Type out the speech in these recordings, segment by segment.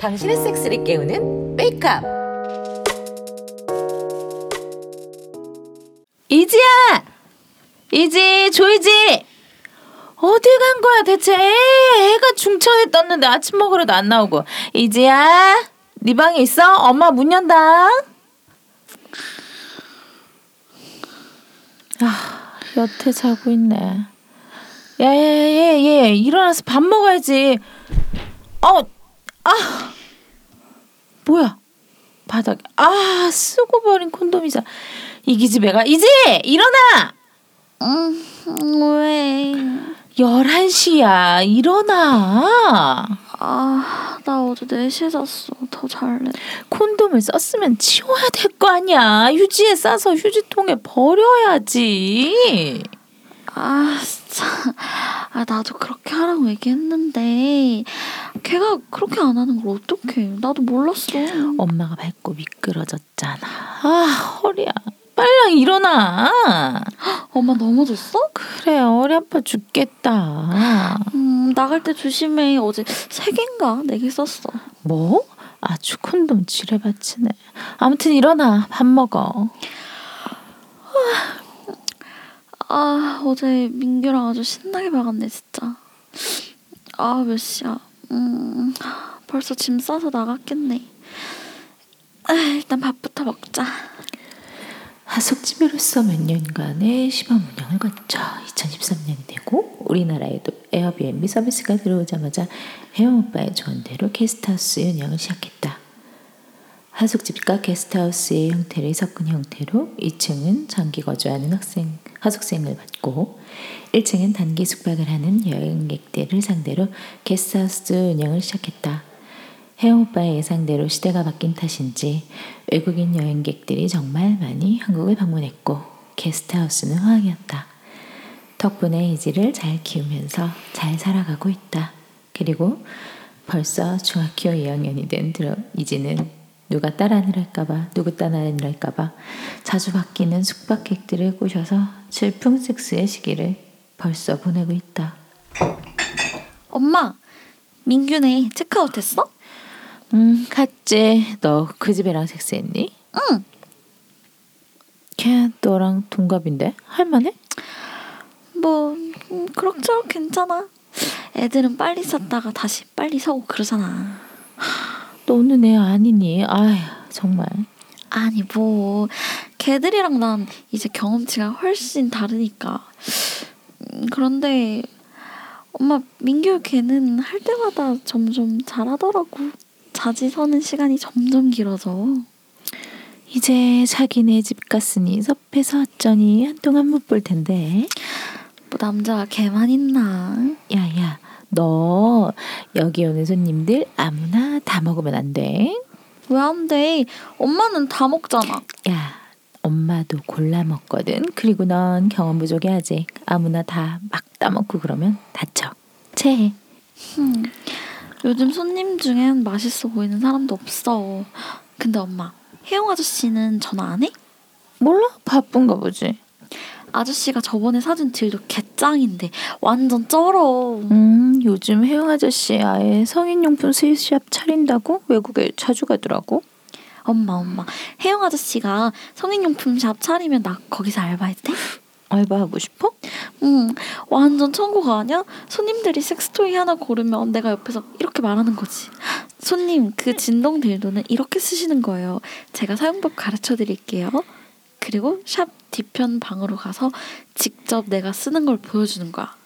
당신의 섹스를 깨우는 메이크업 이지야! 이지, 조이지! 어디 간 거야 대체? 애가 중천에 떴는데 아침 먹으러도 안 나오고. 이지야, 네 방에 있어? 엄마 문 연다. 아, 여태 자고 있네. 야야야야, 얘 일어나서 밥 먹어야지. 어, 아, 뭐야? 바닥에 아 쓰고 버린 콘돔이자 이 기집애가 이제 일어나 음, 왜? 11시야 일어나 아, 나 어제 4시에 잤어. 더 잘래. 콘돔을 썼으면 치워야 될 거 아니야 휴지에 싸서 휴지통에 버려야지 아, 진짜. 아, 나도 그렇게 하라고 얘기했는데 걔가 그렇게 안 하는 걸 어떡해. 나도 몰랐어. 엄마가 밟고 미끄러졌잖아 아 허리야 빨랑 일어나 엄마 넘어졌어? 그래 허리 아파 죽겠다 음, 나갈 때 조심해. 어제 세 개인가 네 개 썼어. 뭐? 아주 콘돔 지뢰밭이네. 아무튼 일어나 밥 먹어. 아, 어제 민규랑 아주 신나게 박았네, 진짜. 아, 몇 시야? 음, 벌써 짐 싸서 나갔겠네. 아, 일단 밥부터 먹자. 하숙집으로서 몇 년간의 시범 운영을 거쳐 2013년이 되고 우리나라에도 에어비앤비 서비스가 들어오자마자 혜영 오빠의 조언대로 게스트하우스 운영을 시작했다. 하숙집과 게스트하우스의 형태를 섞은 형태로 2층은 장기 거주하는 학생, 하숙생을 받고 1층은 단기 숙박을 하는 여행객들을 상대로 게스트하우스 운영을 시작했다. 혜영 오빠의 예상대로 시대가 바뀐 탓인지 외국인 여행객들이 정말 많이 한국을 방문했고 게스트하우스는 화학이었다. 덕분에 이지를 잘 키우면서 잘 살아가고 있다. 그리고 벌써 중학교 2학년이 된 이지는 누가 따라하느라 할까봐 누구 따라하느라 할까봐 자주 바뀌는 숙박객들을 꼬셔서 질풍 섹스의 시기를 벌써 보내고 있다. 엄마, 민규네 체크아웃 했어? 음, 갔지. 너 그 집 애랑 섹스했니? 응. 걔 너랑 동갑인데 할만해? 뭐, 음, 그럭저럭 괜찮아. 애들은 빨리 쌌다가 다시 빨리 서고 그러잖아. 너는 애 아니니? 아휴 정말. 아니, 뭐, 걔들이랑 난 이제 경험치가 훨씬 다르니까. 음, 그런데, 엄마, 민규 걔는 할 때마다 점점 잘하더라고. 자지 서는 시간이 점점 길어져. 이제 자기네 집 갔으니 섭해서 어쩌니 한동안 못 볼 텐데. 뭐 남자가 걔만 있나? 야야 너 여기 오는 손님들 아무나 다 먹으면 안 돼. 왜 안 돼? 엄마는 다 먹잖아. 야 엄마도 골라 먹거든. 그리고 넌 경험 부족해 아직. 아무나 다 막 따먹고 그러면 다쳐. 체해. 흠, 요즘 손님 중엔 맛있어 보이는 사람도 없어. 근데 엄마, 혜영 아저씨는 전화 안 해? 몰라 바쁜가 보지. 아저씨가 저번에 사준 딜도 개짱인데 완전 쩔어. 음, 요즘 혜영 아저씨 아예 성인용품 스윗샵 차린다고 외국에 자주 가더라고. 엄마 엄마, 혜영 아저씨가 성인용품 샵 차리면 나 거기서 돼? 알바하고 싶어? 응, 완전 천국 아니야? 손님들이 섹스토이 하나 고르면 내가 옆에서 이렇게 말하는 거지. 손님, 그 진동 딜도는 이렇게 쓰시는 거예요. 제가 사용법 가르쳐 드릴게요. 그리고 샵 뒤편 방으로 가서 직접 내가 쓰는 걸 보여주는 거야.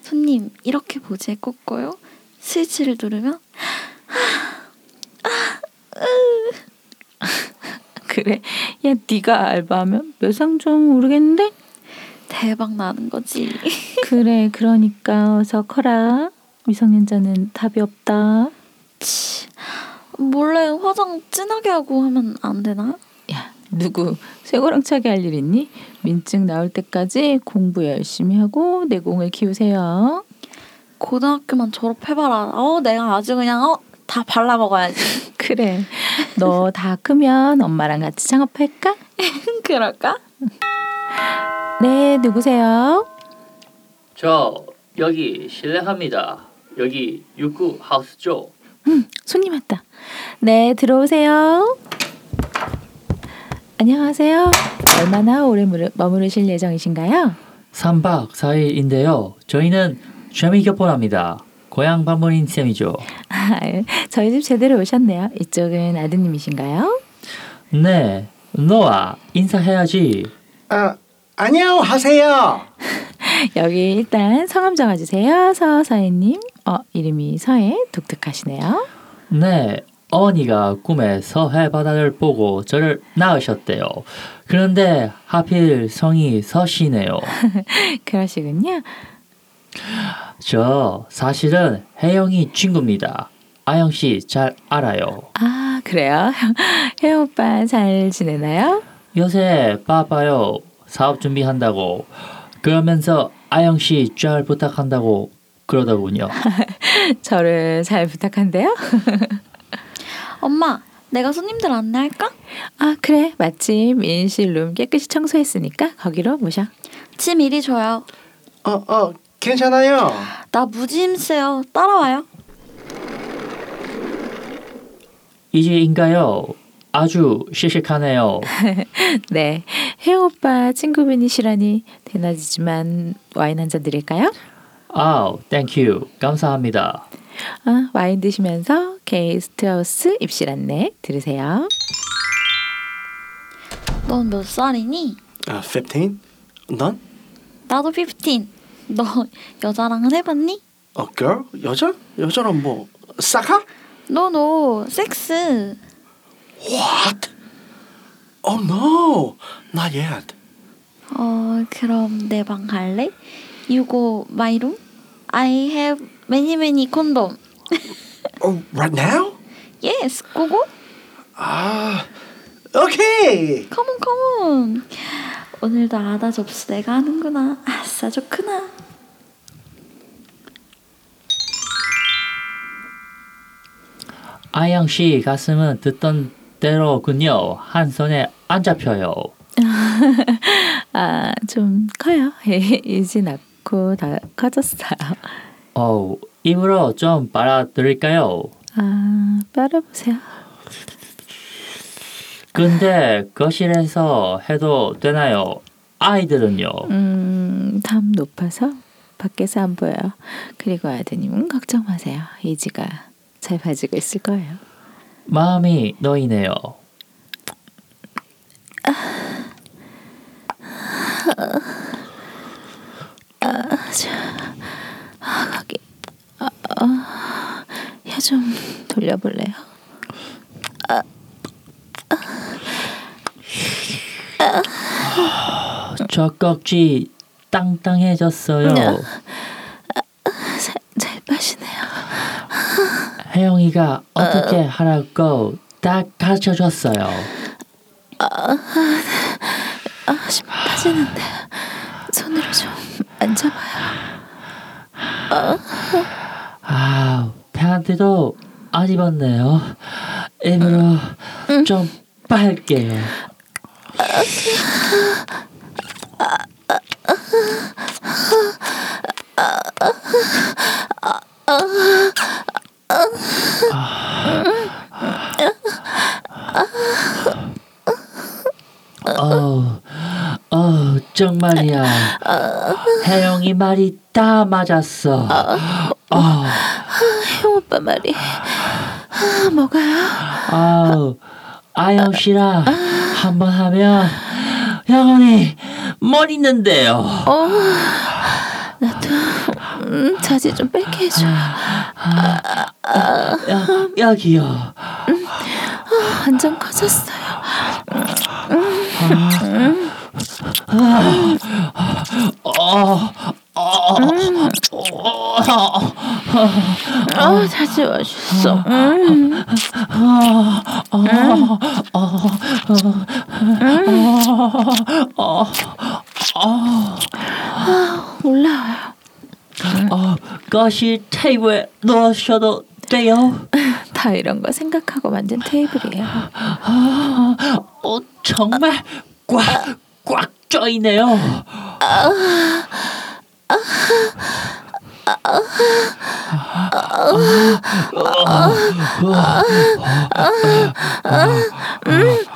손님, 이렇게 보지에 꽂고요. 스위치를 누르면 그래. 야, 네가 알바하면 몇 상 좀 모르겠는데? 대박 나는 거지. 그래. 그러니까 어서 커라. 미성년자는 답이 없다. 치, 몰래 화장 진하게 하고 하면 안 되나? 야, 누구 쇠고랑 차게 할 일 있니? 민증 나올 때까지 공부 열심히 하고 내공을 키우세요. 고등학교만 졸업해봐라. 어, 내가 아주 그냥 어, 다 발라 먹어야지. 그래. 너 다 크면 엄마랑 같이 창업할까? 그럴까? 네, 누구세요? 저 여기 실례합니다. 여기 육구 하우스죠? 손님 왔다. 네, 들어오세요. 안녕하세요. 얼마나 오래 무르- 머무르실 예정이신가요? 3박 4일인데요. 저희는 재미교포랍니다. 고향 방문인 셈이죠. 아, 저희 집 제대로 오셨네요. 이쪽은 아드님이신가요? 네, 노아 인사해야지. 아, 안녕하세요. 여기 일단 성함 적어주세요. 서서혜님. 어, 이름이 서혜. 독특하시네요. 네, 어머니가 꿈에 서해 바다를 보고 저를 낳으셨대요. 그런데 하필 성이 서시네요. 그러시군요. 저 사실은 혜영이 친구입니다. 아영 씨 잘 알아요. 아, 그래요? 혜영 오빠 잘 지내나요? 요새 바빠요. 사업 준비한다고. 그러면서 아영 씨 잘 부탁한다고 그러더군요. 저를 잘 부탁한대요? 엄마, 내가 손님들 안내할까? 아, 그래. 마침 인실룸 깨끗이 청소했으니까 거기로 모셔. 짐 이리 줘요. 어, 어, 괜찮아요. 나 무짐세요. 따라와요. 이제인가요? 아주 씩씩하네요. 네. 혜영 오빠 친구분이시라니 대낮이지만 와인 한 잔 드릴까요? 아우, thank you. 감사합니다. 아, 와인 드시면서 게스트하우스 입실 안내 들으세요. 넌 몇 살이니? 아, 15? 넌? 나도 15. 너 여자랑은 해봤니? 어, girl? 여자? 여자랑 뭐? 사카? 너너 섹스. What? Oh no, not yet. 어 그럼 내 방 갈래? You go my room. I have many many condom. Oh, right now? Yes, go go. 아, okay. Come on, come on. 오늘도 아다 접수 내가 하는구나. 아싸 좋구나. 아영 씨 가슴은 듣던 대로군요. 한 손에 안 잡혀요. 아, 좀 커요. 이제 낳고 다 커졌어요. 어우, 입으로 좀 빨아드릴까요? 아, 빨아보세요. 근데 거실에서 해도 되나요? 아이들은요? 음, 담 높아서 밖에서 안 보여요. 그리고 아드님은 걱정 마세요. 이지가 잘 봐주고 있을 거예요. 마음이 놓이네요. 아, 거기 아, 아, 혀좀 돌려볼래요? 젖꼭지 땅땅해졌어요. 잘, 잘 빠시네요. 혜영이가 어떻게 하라고 다 가르쳐줬어요. 아, 심 빠지는데 손으로 좀 만져봐요. 아, 팬한테도 안 입었네요. 입으로 좀 빨게요. 어, 어, 정말이야. 혜영이 말이 다 맞았어. 어, 형 오빠 말이 아, 뭐가요? 아우, 아영 씨랑 한번 하면 영원히 못 잊는데요. 어, 나도 음, 자지 좀 뺄게 해줘. 여, 여기요. 완전 커졌어요. 어, 마셨어. 음. 아, 올라와요. 어, 거실 테이블에 놓으셔도 돼요. 다 이런 거 생각하고 만든 테이블이에요. 어, 정말 꽉, 꽉 쪄있네요. 음.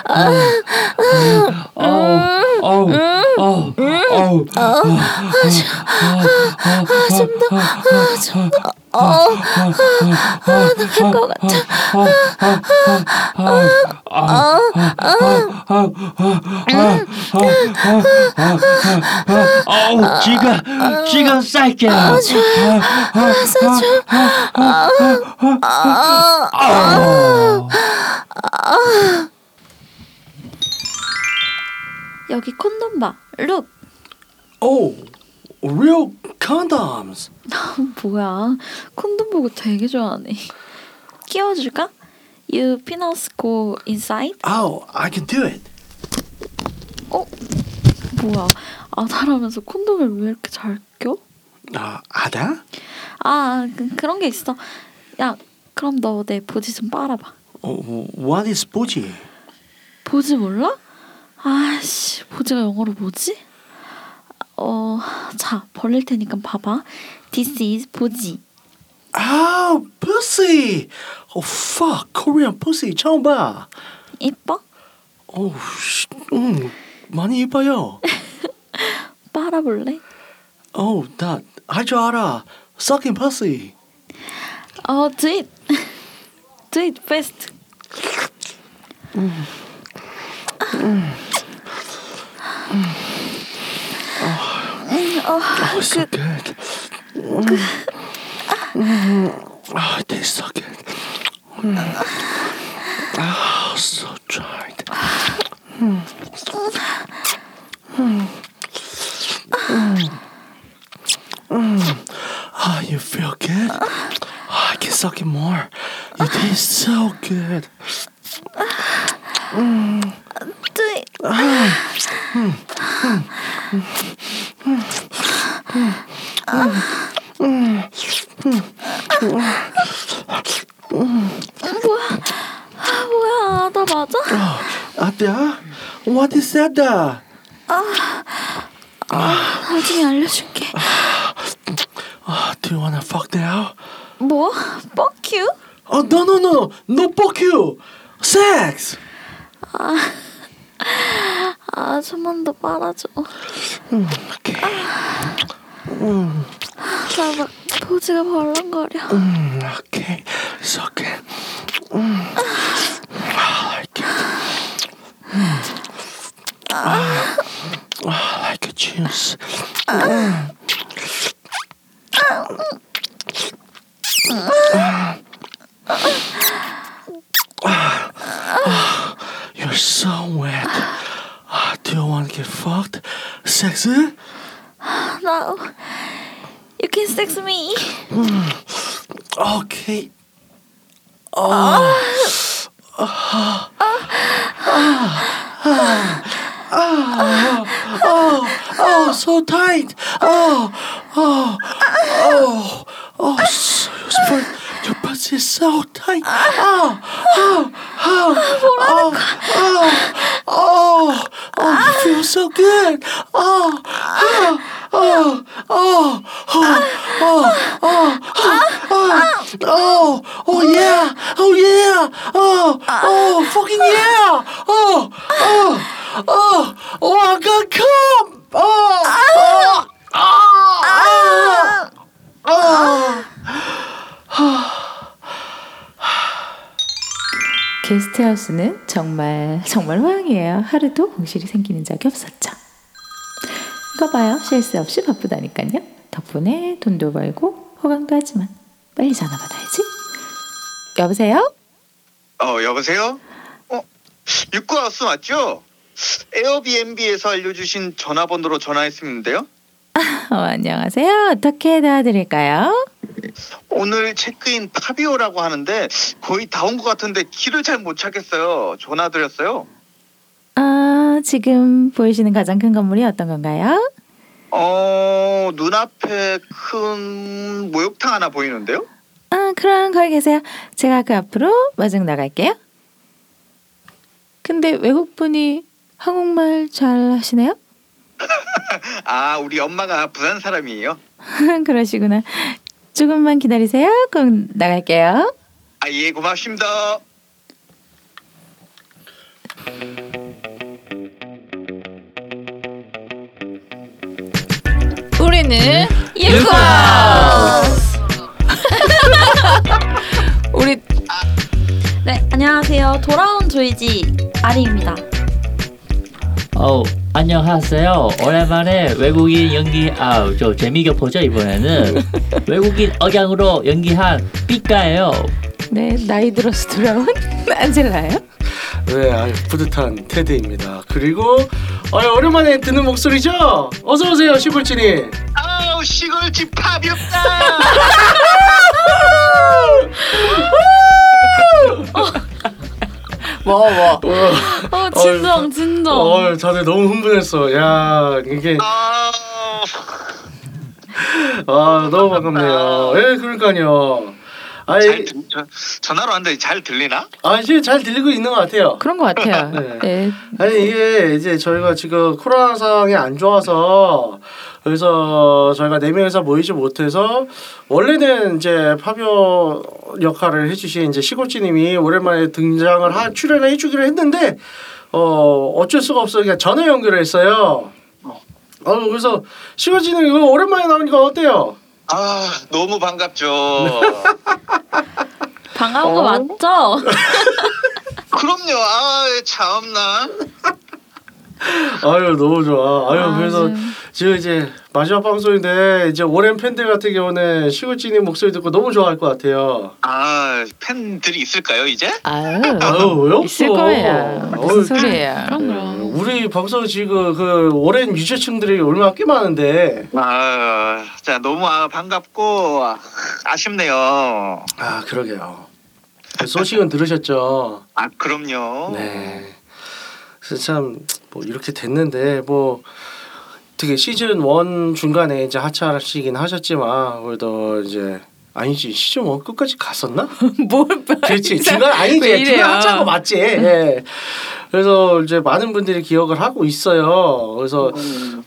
아우, 아우, 아우, 좀 더, 좀 더. 어, 나갈것 같아. 아우, 지금, 지금 쌀게. 아, 좋아요. 아, 사줘. 아, 아, 아, 아. 여기 콘돔 봐. 룩. Oh, real condoms. 뭐야? 콘돔 보고 되게 좋아하네. 끼워줄까? You penis go inside? Oh, I can do it. 어? 뭐야? 아다라면서 콘돔을 왜 이렇게 잘 껴? Uh, 아다? 아 그, 그런 게 있어. 야 그럼 너 내 보지 좀 빨아봐. Oh, what is 보지? 보지 몰라? 아씨 보지가 영어로 뭐지? 어, 자 벌릴 테니까 봐봐. This is 보지. Oh, pussy. Oh, fuck. Korean pussy 처음 봐. 이뻐? Oh, 씨, 음, 많이 이뻐요. 빨아볼래? Oh, 나할 줄 알아. Sucking pussy. 어, do it. do it fast. Oh, oh it's so good. Oh, it tastes so good. Oh, so dried. Oh, you feel good? Oh, I can suck it more. You taste so good. What is that? 나중에 알려줄게. Oh, do you wanna fuck now? 뭐? Fuck you? Oh, no, no, no. No fuck you. Sex. 아, 좀만 더 빨아줘. Okay. Oh, oh, oh, so tight. Oh, oh, oh, oh, so spurt, your pussy is so tight. Oh, oh, oh, oh, oh, oh, oh, you feel so good. Oh, oh, oh, oh, oh, oh, oh, oh, oh, oh, yeah, oh, yeah, oh, oh, fucking yeah, oh, oh, oh, oh, I got come, oh, oh, oh, oh, oh. 게스트하우스는 정말 정말 호황이에요. 하루도 공실이 생기는 적이 없었죠. 이거 봐요. 쉴 새 없이 바쁘다니까요. 덕분에 돈도 벌고 호강도 하지만 빨리 전화 받아야지. 여보세요? 어 여보세요? 어 육구하우스 맞죠? 에어비앤비에서 알려주신 전화번호로 전화했었는데요. 어, 안녕하세요. 어떻게 도와드릴까요? 오늘 체크인 파비오라고 하는데 거의 다 온 것 같은데 길을 잘 못 찾겠어요. 전화 드렸어요. 아, 지금 보이시는 가장 큰 건물이 어떤 건가요? 어 눈앞에 큰 목욕탕 하나 보이는데요? 아, 그럼 거기 계세요. 제가 그 앞으로 마중 나갈게요. 근데 외국분이 한국말 잘 하시네요? 아 우리 엄마가 부산 사람이에요. 그러시구나. 조금만 기다리세요. 그럼 나갈게요. 아 예 고맙습니다. 우리는 유쿠하우스! 우리 네, 안녕하세요. 돌아온 조이지 아리입니다. 어 안녕하세요. 오랜만에 외국인 연기 아저 재미가 보죠 이번에는 외국인 억양으로 연기한 삐까예요. 네 나이 들어서 돌아온 안젤라요. 네, 아유, 뿌듯한 테드입니다. 그리고 아유, 오랜만에 듣는 목소리죠? 어서 오세요, 시골진이. 아우 시골집 파비오다. 뭐 뭐. 어, 진정, 진정. 어, 다들 너무 흥분했어. 야, 이게 아 아 너무 반갑네요. 예, 그러니까요. 아이, 잘 들, 저, 전화로 왔는데 잘 들리나? 아 이제 잘 들리고 있는 것 같아요. 그런 것 같아요. 네. 네. 아니 이게 이제 저희가 지금 코로나 상황이 안 좋아서 그래서 저희가 네 명이서 모이지 못해서 원래는 이제 파비오 역할을 해주신 이제 시골지님이 오랜만에 등장을 하 출연을 해주기로 했는데 어 어쩔 수가 없어 그냥 전화 연결을 했어요. 어 그래서 시골지님 이거 오랜만에 나오니까 어때요? 아 너무 반갑죠. 반가운 거 어? 맞죠? 그럼요. 아 참나. 아유 너무 좋아. 아유 아, 그래서 네. 지금 이제 마지막 방송인데 이제 오랜 팬들 같은 경우는 시골지님 목소리 듣고 너무 좋아할 것 같아요. 아 팬들이 있을까요 이제? 아유. 아유 왜 없어? 있을 거예요. 무슨 어우, 소리예요? 그럼 네, 그럼. 우리 방송 지금 그 오랜 유저층들이 얼마나 꽤 많은데 아, 자 너무 아, 반갑고 아, 아쉽네요. 아 그러게요. 그 소식은 들으셨죠? 아 그럼요. 네. 그래서 참 뭐 이렇게 됐는데 뭐 되게 시즌 1 중간에 이제 하차하시긴 하셨지만 그래도 이제 아니지 시즌 1 끝까지 갔었나? 뭘 그렇지 중간 아니지? 중간 하차한 거 맞지. 예. 그래서 이제 많은 분들이 기억을 하고 있어요. 그래서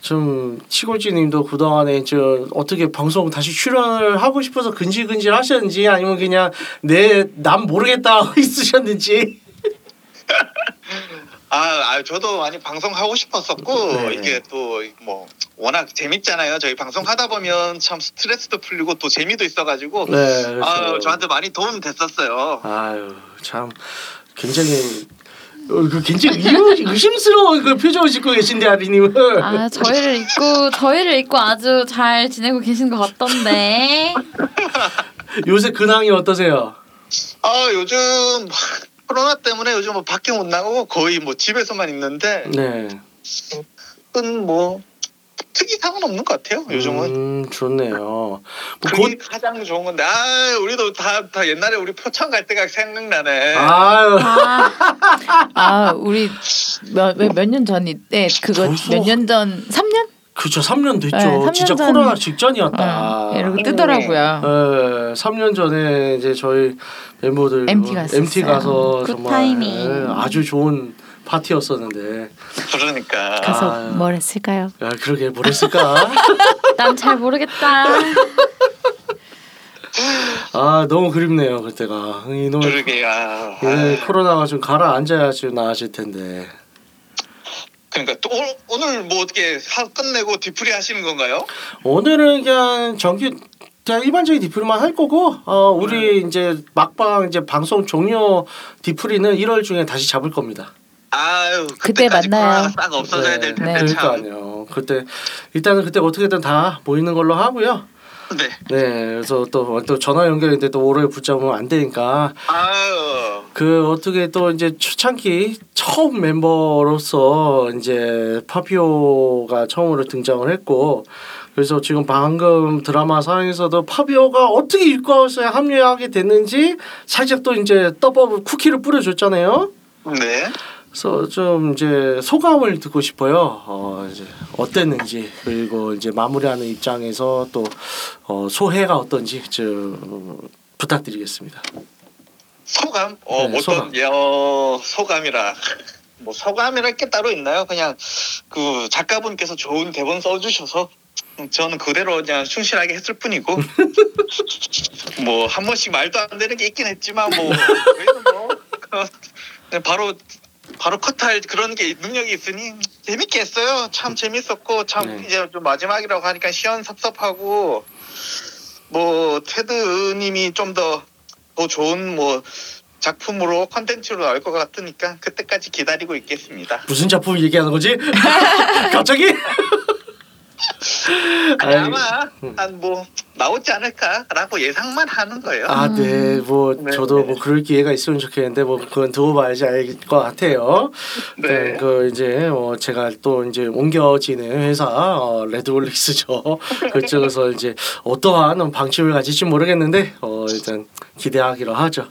좀 시골지님도 그동안에 저 어떻게 방송 다시 출연을 하고 싶어서 근질근질 하셨는지 아니면 그냥 내 남 모르겠다 하고 있으셨는지. 아, 아 저도 많이 방송하고 싶었었고 네. 이게 또 뭐 워낙 재밌잖아요. 저희 방송 하다 보면 참 스트레스도 풀리고 또 재미도 있어가지고 네. 그렇죠. 아 저한테 많이 도움 됐었어요. 아유 참 굉장히 어, 그 굉장히 의- 의심스러운 그 표정을 짓고 계신데 아리님은. 아, 저희를 잊고, 저희를 잊고 아주 잘 지내고 계신 것 같던데. 요새 근황이 어떠세요? 아 요즘 코로나 때문에 요즘 뭐 밖에 못 나가고 거의 뭐 집에서만 있는데 네. 큰뭐 특이 사항은 없는 것 같아요. 요즘은. 음 좋네요. 뭐 그게 곧 가장 좋은 건데 아 우리도 다, 다 옛날에 우리 표창 갈 때가 생각나네. 아유 아, 아 우리 몇몇 년 전이 때 그거 벌써? 몇년 전 3년? 그쵸 3년 됐죠. 네, 3년 진짜 전- 코로나 직전이었다. 어, 이러고 뜨더라고요. 네, 3년 전에 이제 저희 멤버들 MT 갔었어요. MT 가서 good 정말 타이밍. 아주 좋은 파티였었는데 그러니까. 가서 아유. 뭘 했을까요? 야 그러게 뭘 했을까? 난 잘 모르겠다. 아 너무 그립네요 그때가 이놈의 그러게 아. 예, 코로나가 좀 가라앉아야 좀 나아질 텐데 그러니까 또 오늘, 오늘 뭐 어떻게 하, 끝내고 뒤풀이 하시는 건가요? 오늘은 그냥 정규 그냥 일반적인 디프리만 할 거고 어 우리 네. 이제 막방 이제 방송 종료 디프리는 1월 중에 다시 잡을 겁니다. 아유 그때 만나요. 싹 없어져야 될 텐데 네. 참. 그러니까요. 그때 일단은 그때 어떻게든 다 모이는 걸로 하고요. 네. 네, 그래서 또 또 전화 연결인데 또 오래 붙잡으면 안 되니까 아유. 그 어떻게 또 이제 초창기 처음 멤버로서 이제 파피오가 처음으로 등장을 했고 그래서 지금 방금 드라마 상에서도 파비오가 어떻게 육가하우스에 합류하게 됐는지 살짝 또 이제 떡밥 쿠키를 뿌려줬잖아요. 네. 그래서 좀 이제 소감을 듣고 싶어요. 어 이제 어땠는지 그리고 이제 마무리하는 입장에서 또 어, 소회가 어떤지 좀 부탁드리겠습니다. 소감? 어, 네, 어떤 소감. 어, 소감이라 뭐 소감이랄 게 따로 있나요? 그냥 그 작가분께서 좋은 대본 써주셔서 저는 그대로 그냥 충실하게 했을 뿐이고 뭐 한 번씩 말도 안 되는 게 있긴 했지만 뭐 뭐 바로 바로 컷할 그런 게 능력이 있으니 재밌게 했어요. 참 재밌었고 참 네. 이제 좀 마지막이라고 하니까 시원섭섭하고 뭐 테드님이 좀 더 더 좋은 뭐 작품으로 컨텐츠로 나올 것 같으니까 그때까지 기다리고 있겠습니다. 무슨 작품 얘기하는 거지? 갑자기? 아니, 아마 한 뭐 나오지 않을까라고 예상만 하는 거예요. 아, 네, 뭐 네, 저도 네. 뭐 그럴 기회가 있으면 좋겠는데 뭐 그건 두고 봐야지 알 것 같아요. 네, 네. 그 이제 어 제가 또 이제 옮겨지는 회사 어, 레드올릭스죠. 그쪽에서 이제 어떠한 방침을 가질지 모르겠는데 어 일단 기대하기로 하죠.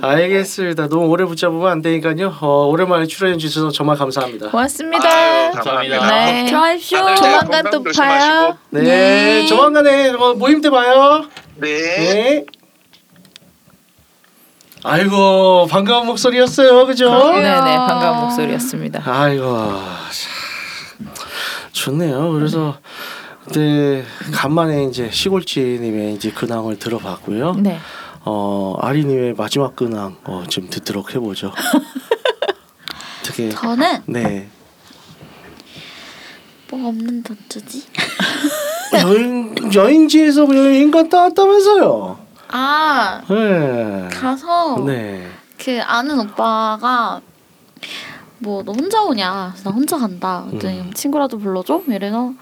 알겠습니다. 너무 오래 붙잡으면 안 되니까요. 어 오랜만에 출연해 주셔서 정말 감사합니다. 고맙습니다. 아유, 감사합니다. 네. 들어가십시오. 다들 조만간 건강 또 조심하시고. 봐요. 네, 네. 조만간에 어, 모임 때 봐요. 네. 네. 아이고 반가운 목소리였어요, 그죠? 네네 반가운 목소리였습니다. 아이고 참, 좋네요. 그래서 그때 간만에 이제 시골지님의 이제 근황을 들어봤고요. 네. 어 아리님의 마지막 근황 어, 좀 듣도록 해보죠. 되게 저는 네 뭐 없는데 어쩌지? 여행 여행지에서 여행 갔다 왔다면서요. 아 네. 가서 네. 그 아는 오빠가 뭐 너 혼자 오냐? 나 혼자 간다. 그랬더니 음. 친구라도 불러줘? 이래서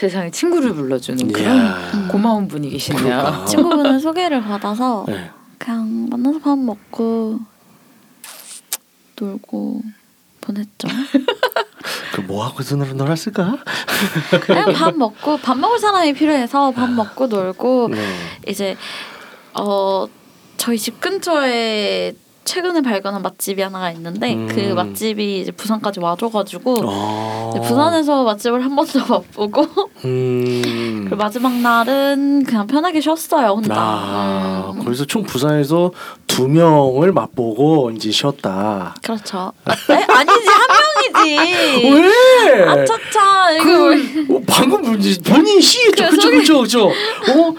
세상에 친구를 불러주는 그런 이야. 고마운 분이시네요. 그러니까. 친구분을 소개를 받아서 네. 그냥 만나서 밥 먹고 놀고 보냈죠. 그뭐 하고 눈으로 놀았을까? 그냥 밥 먹고 밥 먹을 사람이 필요해서 밥 먹고 놀고 네. 이제 어 저희 집 근처에 최근에 발견한 맛집이 하나가 있는데 음. 그 맛집이 이제 부산까지 와줘가지고 어. 이제 부산에서 맛집을 한 번 더 맛보고 음. 그리고 마지막 날은 그냥 편하게 쉬었어요 혼자. 아, 음. 그래서 총 부산에서 두 명을 맛보고 이제 쉬었다. 그렇죠. 어때? 아니지 한 명이지. 왜? 아차차 이거 그 어, 방금 본인 시했죠. 그 그죠, 그죠, 그죠. 어,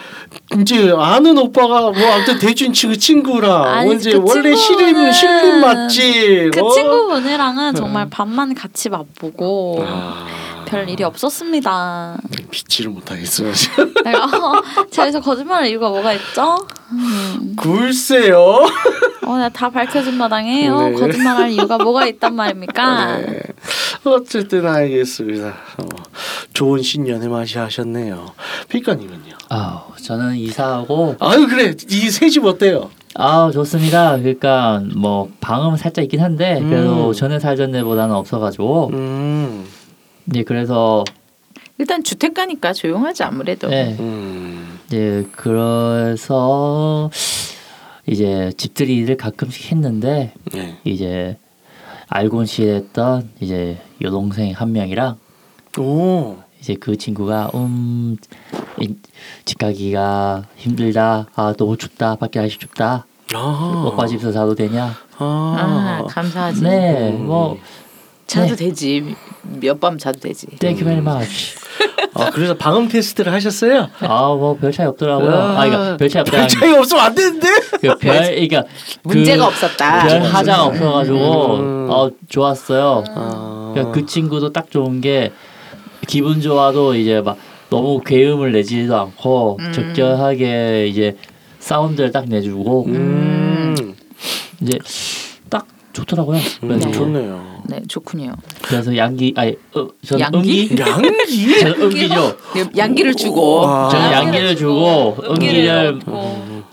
이제 아는 오빠가 뭐 아무튼 대준 그 친구랑 아니, 이제 그 원래 친구는 실림 맛집. 그 어? 친구분이랑은 정말 밥만 같이 맛보고 아, 별 일이 없었습니다. 믿지를 못하겠어요. 내가 어, 제에서 거짓말할 이유가 뭐가 있죠? 음. 글쎄요. 어, 내가 다 밝혀준 마당에 어, 네. 거짓말할 이유가 뭐가 있단 말입니까? 네. 어쨌든 알겠습니다. 어, 좋은 신년의 맛이 하셨네요. 피카님은요? 아, 저는 이사하고 아유 그래 이 새 집 어때요? 아 좋습니다. 그러니까 뭐 방은 살짝 있긴 한데 그래도 음. 전에 살던 데보다는 없어가지고 음, 네 그래서 일단 주택가니까 조용하지 아무래도. 네 음, 이제 그래서 이제 집들이를 가끔씩 했는데 네. 이제 알곤 시했던 이제 여동생 한 명이랑 오, 이제 그 친구가 음 이- 집 가기가 힘들다 아 너무 춥다 밖에 날씨 춥다 아, 오빠 집에서 자도 되냐 아, 아, 감사하지. 네뭐 자도 네. 되지. 몇 밤 자도 되지. Thank you very much 아 그래서 방음 테스트를 하셨어요? 아 뭐 별 차이 없더라고요 아, 아 그러니까 별 차이 별 없다 차이 없으면 안 되는데? 그 별 그러니까 문제가 그 없었다. 별 하자가 없어가지고 음. 어 좋았어요 아, 그러니까 그 친구도 딱 좋은 게 기분 좋아도 이제 막 너무 괴음을 내지도 않고 음. 적절하게 이제 사운드를 딱 내주고 음, 이제 딱 좋더라고요. 음, 그래서 좋네요. 네, 좋군요. 그래서 양기 아니 어, 저는 양기? 음기 양기? 저는 음기죠. 양기를 주고 아. 저는 양기를 주고 음기를.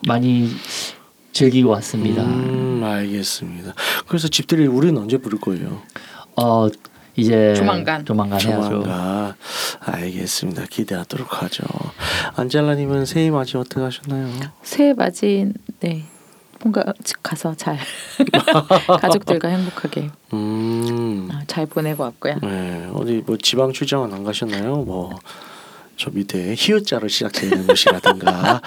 많이 즐기고 왔습니다. 음, 알겠습니다. 그래서 집들이 우리는 언제 부를 거예요? 어 이제 조만간. 조만간 해야죠. 조만간 알겠습니다. 기대하도록 하죠. 안젤라님은 새해 맞이 어떻게 하셨나요? 새해 맞이 네 뭔가 집 가서 잘 가족들과 행복하게 음, 아, 잘 보내고 왔고요. 네 어디 뭐 지방 출장은 안 가셨나요? 뭐. 저 밑에 히읗자로 시작되는 곳이라든가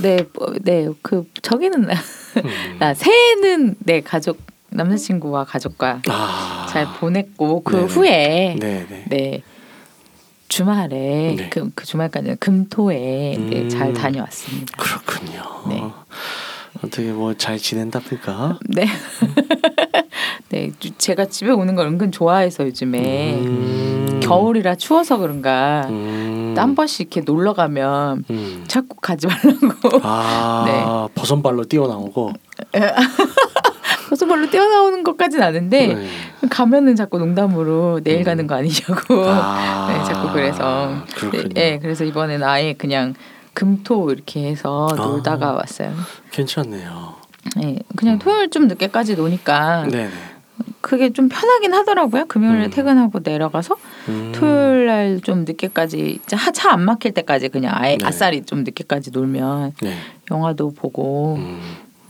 네, 뭐, 네, 그 저기는 음. 아, 새해는 네 가족 남자친구와 가족과 아, 잘 보냈고 그 네네. 후에 네, 네 네 주말에 네. 그, 그 주말까지 금토에 네, 음. 잘 다녀왔습니다. 그렇군요. 네. 어떻게 뭐 잘 지낸답니까? 네, 네, 제가 집에 오는 걸 은근 좋아해서 요즘에 음. 겨울이라 추워서 그런가 음. 한 번씩 이렇게 놀러 가면 음. 자꾸 가지 말라고 아 버선발로 뛰어나오고 호수벌로 뛰어나오는 것까지는 아는데 네. 가면은 자꾸 농담으로 내일 음. 가는 거 아니냐고 아, 네, 자꾸 그래서 그렇군요. 네, 네, 그래서 이번에는 아예 그냥 금토 이렇게 해서 아. 놀다가 왔어요. 괜찮네요. 네, 그냥 토요일 좀 늦게까지 노니까 네네. 그게 좀 편하긴 하더라고요. 금요일에 음. 퇴근하고 내려가서 음. 토요일 날 좀 늦게까지 차 안 막힐 때까지 그냥 아예 네. 아싸리 좀 늦게까지 놀면 네. 영화도 보고 음.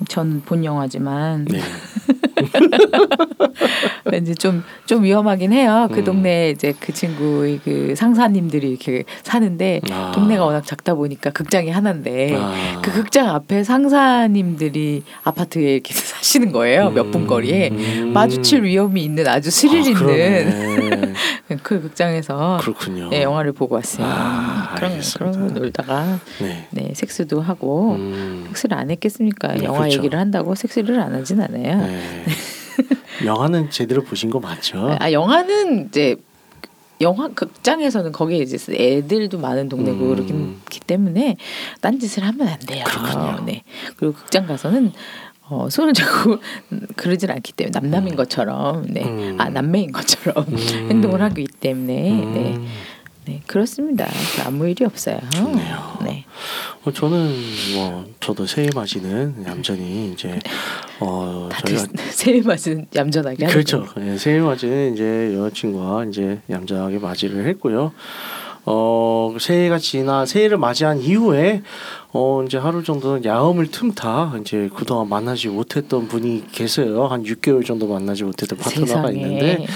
전 본 영화지만 네. 왠지 좀 좀 위험하긴 해요. 그 음. 동네에 이제 그 친구의 그 상사님들이 이렇게 사는데 아. 동네가 워낙 작다 보니까 극장이 하나인데 아. 그 극장 앞에 상사님들이 아파트에 이렇게 사시는 거예요. 몇분 거리에 음. 마주칠 위험이 있는 아주 스릴 아, 있는. 그 극장에서 그렇군요. 네, 영화를 보고 왔어요. 아, 그런. 그런 거 놀다가 네. 네 섹스도 하고 음. 섹스를 안 했겠습니까? 네, 영화 그렇죠. 얘기를 한다고 섹스를 안 하진 않아요. 네. 영화는 제대로 보신 거 맞죠? 아 영화는 이제 영화 극장에서는 거기에 이제 애들도 많은 동네고 음. 그렇기 때문에 딴 짓을 하면 안 돼요. 그렇군요. 네. 그리고 극장 가서는 어, 손을 잡고 그러질 않기 때문에 남남인 것처럼 네. 음. 아 남매인 것처럼 음. 행동을 하기 때문에 네. 음. 네 그렇습니다. 아무 일이 없어요. 좋네요. 네. 어, 저는 뭐 저도 새해 맞이는 얌전히 이제 어 저희가 새해 맞은 얌전하게 그렇죠. 예, 새해 맞이는 이제 여자친구와 이제 얌전하게 맞이를 했고요. 어 새해가 지나 새해를 맞이한 이후에 어 이제 하루 정도는 야음을 틈타 이제 그동안 만나지 못했던 분이 계세요. 한 6개월 정도 만나지 못했던 파트너가 세상에. 있는데 네.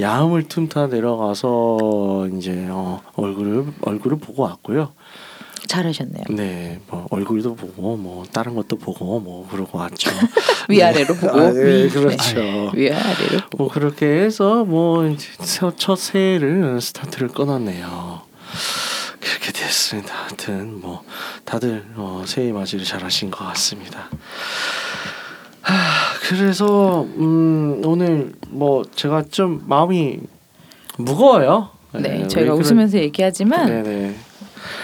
야음을 틈타 내려가서 이제 어 얼굴을 얼굴을 보고 왔고요. 잘하셨네요. 네, 뭐 얼굴도 보고 뭐 다른 것도 보고 뭐 그러고 왔죠. 위아래로 보고 아, 네, 위, 그렇죠. 네. 위아래로 뭐 그렇게 해서 뭐 이제 첫- 첫 새해를 스타트를 끊었네요. 그렇게 됐습니다. 하여튼 뭐 다들 어, 새해 맞이를 잘 하신 것 같습니다. 하, 그래서 음, 오늘 뭐 제가 좀 마음이 무거워요. 네, 왜 저희가 웃으면서 얘기하지만 네네.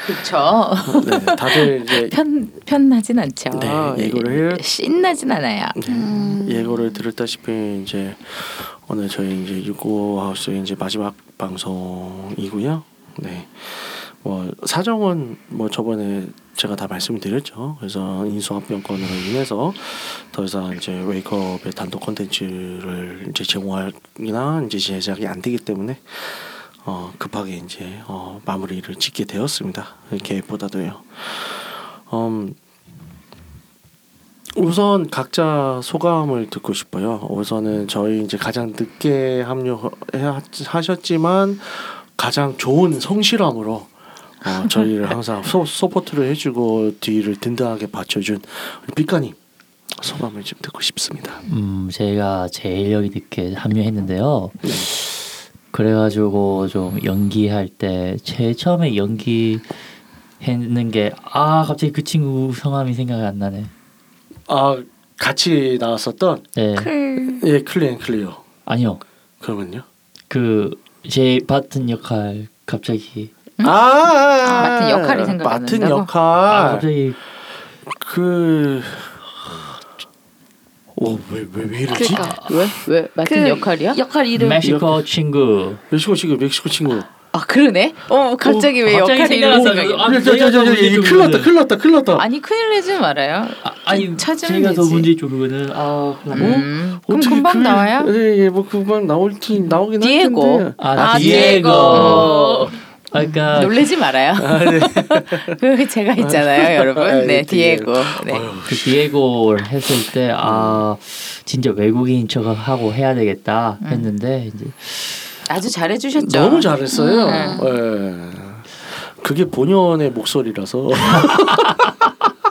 그렇죠. 네, 다들 이제 편 편하진 않죠. 네, 예고를 해요. 신나진 않아요. 네, 예고를 들었다시피 이제 오늘 저희 이제 유고 하우스의 이제 마지막 방송이고요. 네. 뭐 사정은 뭐 저번에 제가 다 말씀드렸죠. 그래서 인수합병권으로 인해서 더 이상 이제 웨이크업의 단독 콘텐츠를 이제 제공하기나 이제 제작이 안 되기 때문에 어 급하게 이제 어 마무리를 짓게 되었습니다. 계획보다도요. 음 우선 각자 소감을 듣고 싶어요. 우선은 저희 이제 가장 늦게 합류하셨지만 가장 좋은 성실함으로 어, 저희를 항상 소, support를 해주고 뒤를 든든하게 받쳐준 삐까님 소감을 좀 듣고 싶습니다. 음, 제가 제일 여기 늦게 합류했는데요. 그래가지고 좀 연기할 때 제일 처음에 연기 했는 게 아 갑자기 그 친구 성함이 생각이 안 나네. 아 같이 나왔었던 네그예 클리앤 클리어 아니요 그러면요? 그 제 맡은 역할 갑자기 아, 아, 맡은 역할이 생각이 안 맡은? 역할 아 갑자기 그 오왜왜 왜 이러지? 그러니까 왜? 왜? 맡은 그 역할이야? 역할 이름 멕시코 친구 멕시코 친구 멕시코 친구 아 그러네. 어 갑자기 왜 갑자기 역할이 이런 생각나서 생각이? 아, 저, 저, 저, 저, 저, 이게 큰일 났다, 큰일 났다, 큰일 났다. 아니 큰일 내지 말아요. 아, 아니 찾으면 제가 더 되지. 문제 쪽이거든. 아, 났네. 음, 그럼 어떻게 금방 그- 나와요. 예, 예, 뭐 금방 나올지 나오긴 할 디에고. 텐데. 아, 아, 디에고. 디에고. 그러니까 놀래지 말아요. 그 제가 있잖아요, 여러분. 아, 네, 네, 디에고. 네. 그 디에고를 했을 때 아 진짜 외국인 척하고 해야 되겠다 음. 했는데 이제 아주 잘해 주셨죠. 너무 잘했어요. 음. 예. 그게 본연의 목소리라서.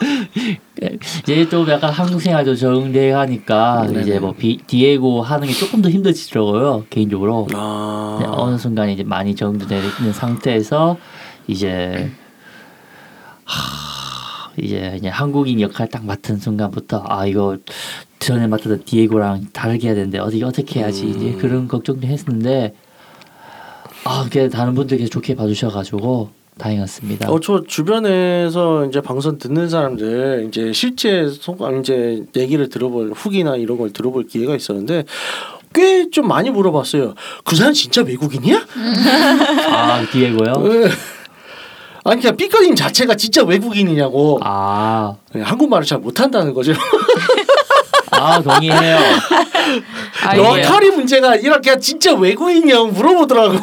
이제 좀 약간 한국 생활도 적응돼 가니까 네네. 이제 뭐 비, 디에고 하는 게 조금 더 힘들더라고요 개인적으로 아. 네, 어느 순간 이제 많이 정도되는 상태에서 이제 하, 이제 이제 한국인 역할 딱 맡은 순간부터 아 이거 전에 맡았던 디에고랑 다르게 해야 되는데 어디 어떻게 해야지 이제 음. 그런 걱정도 했는데 아 그게 다른 분들께서 좋게 봐주셔가지고 다행이었습니다. 어, 저 주변에서 이제 방송 듣는 사람들 이제 실제 소감 이제 얘기를 들어볼 후기나 이런 걸 들어볼 기회가 있었는데 꽤 좀 많이 물어봤어요. 그 사람 진짜 외국인이야? 아 디에고요? 예. 아니 그냥 삐꺼님 자체가 진짜 외국인이냐고 아, 예, 한국말을 잘 못한다는 거죠. 아 동의해요. 역할이 문제가 아니라 그냥 진짜 외국인이냐고 물어보더라고.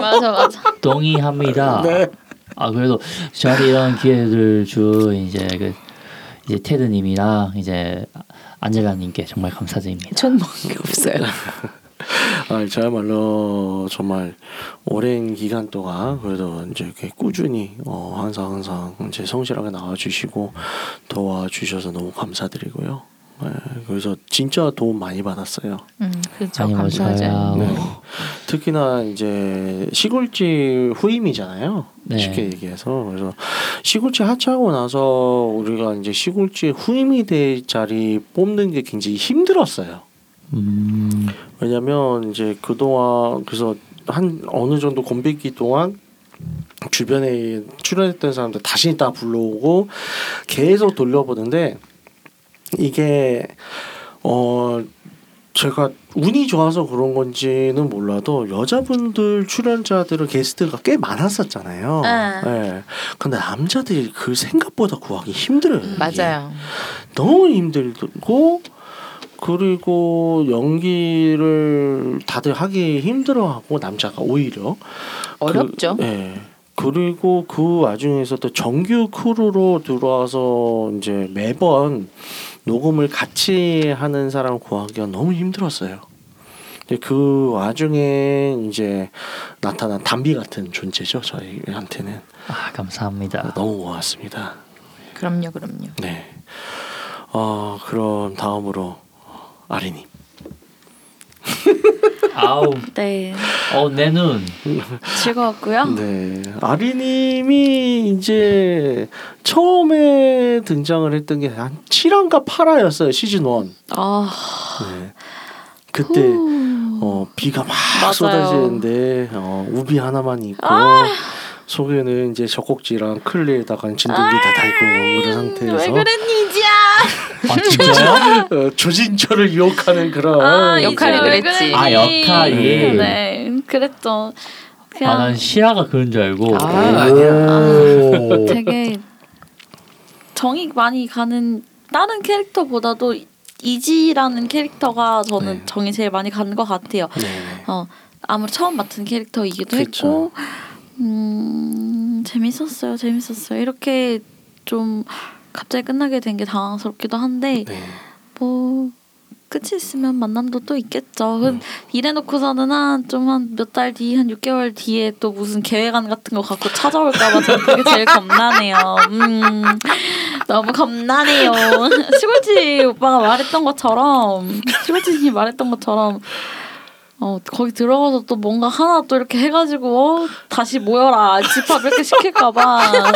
맞아 맞아. 동의합니다. 네. 아 그래도 저한테 이런 기회를 준 이제 그 이제 테드님이랑 이제 안젤라님께 정말 감사드립니다. 전 먹은 게 없어요. 아, 저야말로 정말 오랜 기간 동안 그래도 이제 이렇게 꾸준히 어, 항상 항상 이제 성실하게 나와주시고 도와주셔서 너무 감사드리고요. 네, 그래서 진짜 도움 많이 받았어요. 음, 그렇죠. 감사하죠. 네. 뭐 특히나 이제 시골집 후임이잖아요. 네. 쉽게 얘기해서 그래서 시골집 하차하고 나서 우리가 이제 시골집 후임이 될 자리 뽑는 게 굉장히 힘들었어요. 음, 왜냐면 이제 그동안 그래서 한 어느 정도 공백기 동안 주변에 출연했던 사람들 다시 다 불러오고 계속 돌려보는데 이게 어 제가 운이 좋아서 그런 건지는 몰라도 여자분들 출연자들은 게스트가 꽤 많았었잖아요. 네. 예. 근데 남자들이 그 생각보다 구하기 힘들어요. 이게. 맞아요. 너무 힘들고 그리고 연기를 다들 하기 힘들어하고 남자가 오히려 어렵죠. 그, 예. 그리고 그 와중에서 또 정규 크루로 들어와서 이제 매번 녹음을 같이 하는 사람 구하기가 너무 힘들었어요. 근데 그 와중에 이제 나타난 담비 같은 존재죠 저희한테는 아 감사합니다. 너무 고맙습니다. 그럼요, 그럼요. 네. 어 그럼 다음으로 아리님. 아우, 네 어 내 눈. 즐거웠고요. 네. 아리님이 이제 처음에 등장을 했던 게 한 7화인가 8화였어요 시즌 1. 아 네. 그때 어 비가 막 맞아요. 쏟아지는데 어 우비 하나만 입고 아! 속에는 이제 젖꼭지랑 클리에다가 진동기 다 달고 그런 상태에서 왜 그랬니 이지야? 아 진짜요? 어, 조진철을 유혹하는 그런 아, 역할이 그랬지. 아, 역할이. 네 그랬죠. 그냥 아난 시아가 그런 줄 알고. 아, 아니야. 되게 정이 많이 가는 다른 캐릭터보다도 이지라는 캐릭터가 저는 네. 정이 제일 많이 가는 것 같아요. 네. 어 아무리 처음 맡은 캐릭터이기도 그쵸. 했고 음 재밌었어요 재밌었어요 이렇게 좀 갑자기 끝나게 된 게 당황스럽기도 한데 네. 뭐 끝이 있으면 만남도 또 있겠죠. 그 이래놓고서는 한 좀 한 몇 달 뒤, 한 6개월 뒤에 또 무슨 계획안 같은 거 갖고 찾아올까봐 저는 그게 제일 겁나네요. 음, 너무 겁나네요. 시골집 오빠가 말했던 것처럼, 시골집이 말했던 것처럼, 어, 거기 들어가서 또 뭔가 하나 또 이렇게 해가지고, 어, 다시 모여라. 집합 이렇게 시킬까봐.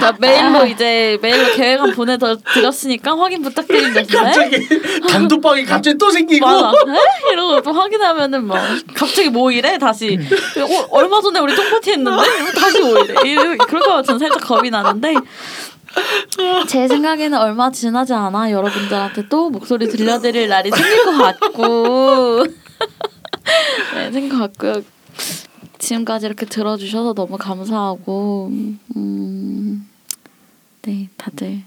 나 메일로 이제, 메일로 계획안 보내드렸으니까 확인 부탁드립니다. 갑자기 단톡방이 갑자기 또 생기고 맞아. 에? 이러고 또 확인하면은 막 갑자기 뭐 이래 다시 어, 얼마 전에 우리 똥파티 했는데 다시 뭐 이래 이러- 그럴까봐 저는 살짝 겁이 나는데 제 생각에는 얼마 지나지 않아 여러분들한테 또 목소리 들려드릴 날이 생길 것 같고. 네것 같고요. 지금까지 이렇게 들어주셔서 너무 감사하고 음, 네 다들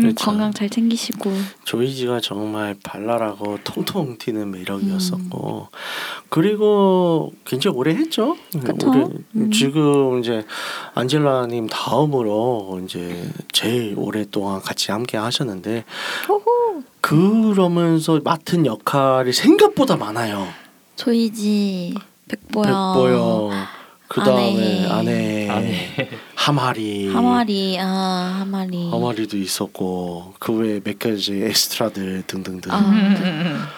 그렇죠. 건강 잘 챙기시고 조이지가 정말 발랄하고 통통 튀는 매력이었었고 그리고 굉장히 오래 했죠. 오래, 음. 지금 이제 안젤라님 다음으로 이제 제일 오랫동안 같이 함께 하셨는데 그러면서 맡은 역할이 생각보다 많아요. 조이지 백보영, 백보영 그 다음에 아내. 아내, 하마리 하마리 아 하마리 하마리도 있었고 그 외에 몇 가지 엑스트라들 등등등. 아, 음, 음,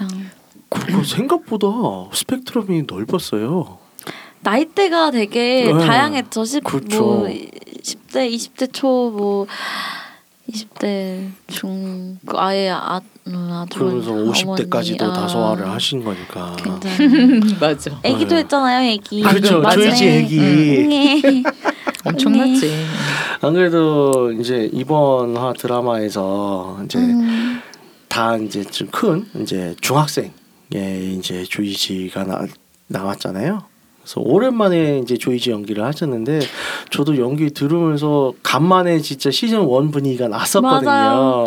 음. 그리고 생각보다 스펙트럼이 넓었어요. 나이대가 되게 네. 다양했죠. 10, 그렇죠. 뭐 10대, 20대 초, 뭐 20대 중, 그 아예 아, 음, 아주 그러면서 50대까지도 어머니, 다 아, 소화를 하신 거니까. 굉장히 맞아. 애기도 네. 했잖아요, 애기. 그렇죠. 맞아요. 조이지 애기. 네. 엄청났지. 안 그래도 이제 이번 화 드라마에서 이제 음, 다 이제 좀 큰 이제 중학생 예 이제 조이지가 나, 나왔잖아요. 그래서 오랜만에 이제 조이지 연기를 하셨는데 저도 연기 들으면서 간만에 진짜 시즌 원 분위기가 났었거든요. 맞아요.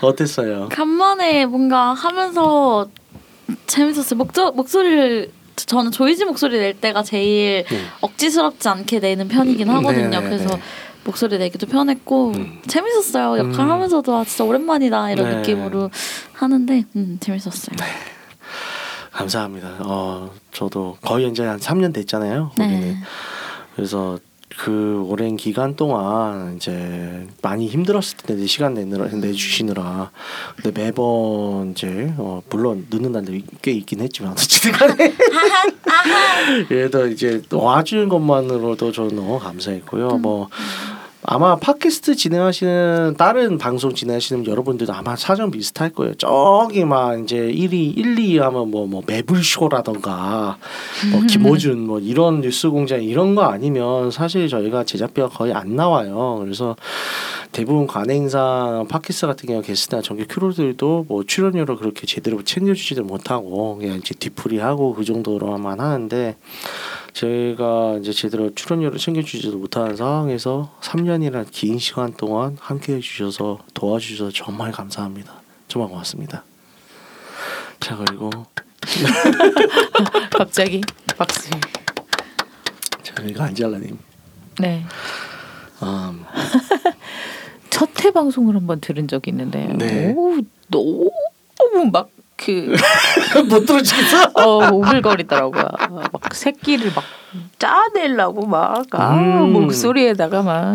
어땠어요? 간만에 뭔가 하면서 재밌었어요. 목저, 목소리를 저는 조이지 목소리 낼 때가 제일 네. 억지스럽지 않게 내는 편이긴 하거든요. 네, 네, 그래서 네. 목소리 내기도 편했고 음. 재밌었어요. 역할 음. 하면서도 아, 진짜 오랜만이다 이런 네. 느낌으로 하는데 음, 재밌었어요. 감사합니다. 어 저도 거의 이제 한 3년 됐잖아요. 네. 그래서 그 오랜 기간 동안 이제 많이 힘들었을 텐데 시간 내느라 내주시느라 근데 매번 이제 어 물론 늦는 날도 꽤 있긴 했지만 어쨌든 간에 그래도 이제 와주는 것만으로도 저는 너무 감사했고요. 뭐 아마 팟캐스트 진행하시는 다른 방송 진행하시는 여러분들도 아마 사정 비슷할 거예요. 저기 막 이제 1위, 1, 2 하면 뭐, 뭐 매불쇼라던가 뭐 김호준 뭐 이런 뉴스 공장 이런 거 아니면 사실 저희가 제작비가 거의 안 나와요. 그래서 대부분 관행상 팟캐스트 같은 경우 게스트나 정규 크루들도 뭐 출연료를 그렇게 제대로 챙겨주지도 못하고 그냥 이제 뒤풀이하고 그 정도로만 하는데 저희가 이제 제대로 출연료를 챙겨주지도 못하는 상황에서 3년이라는 긴 시간 동안 함께 해주셔서 도와주셔서 정말 감사합니다. 정말 고맙습니다. 자 그리고 갑자기 박수. 자 그리고 안젤라님 네. 음, 첫회 방송을 한번 들은 적이 있는데 네. 오, 너무 막 그못 들어주겠어? 어, 오글거리더라고요. 막 새끼를 막 짜내려고 막 아, 음. 목소리에다가 막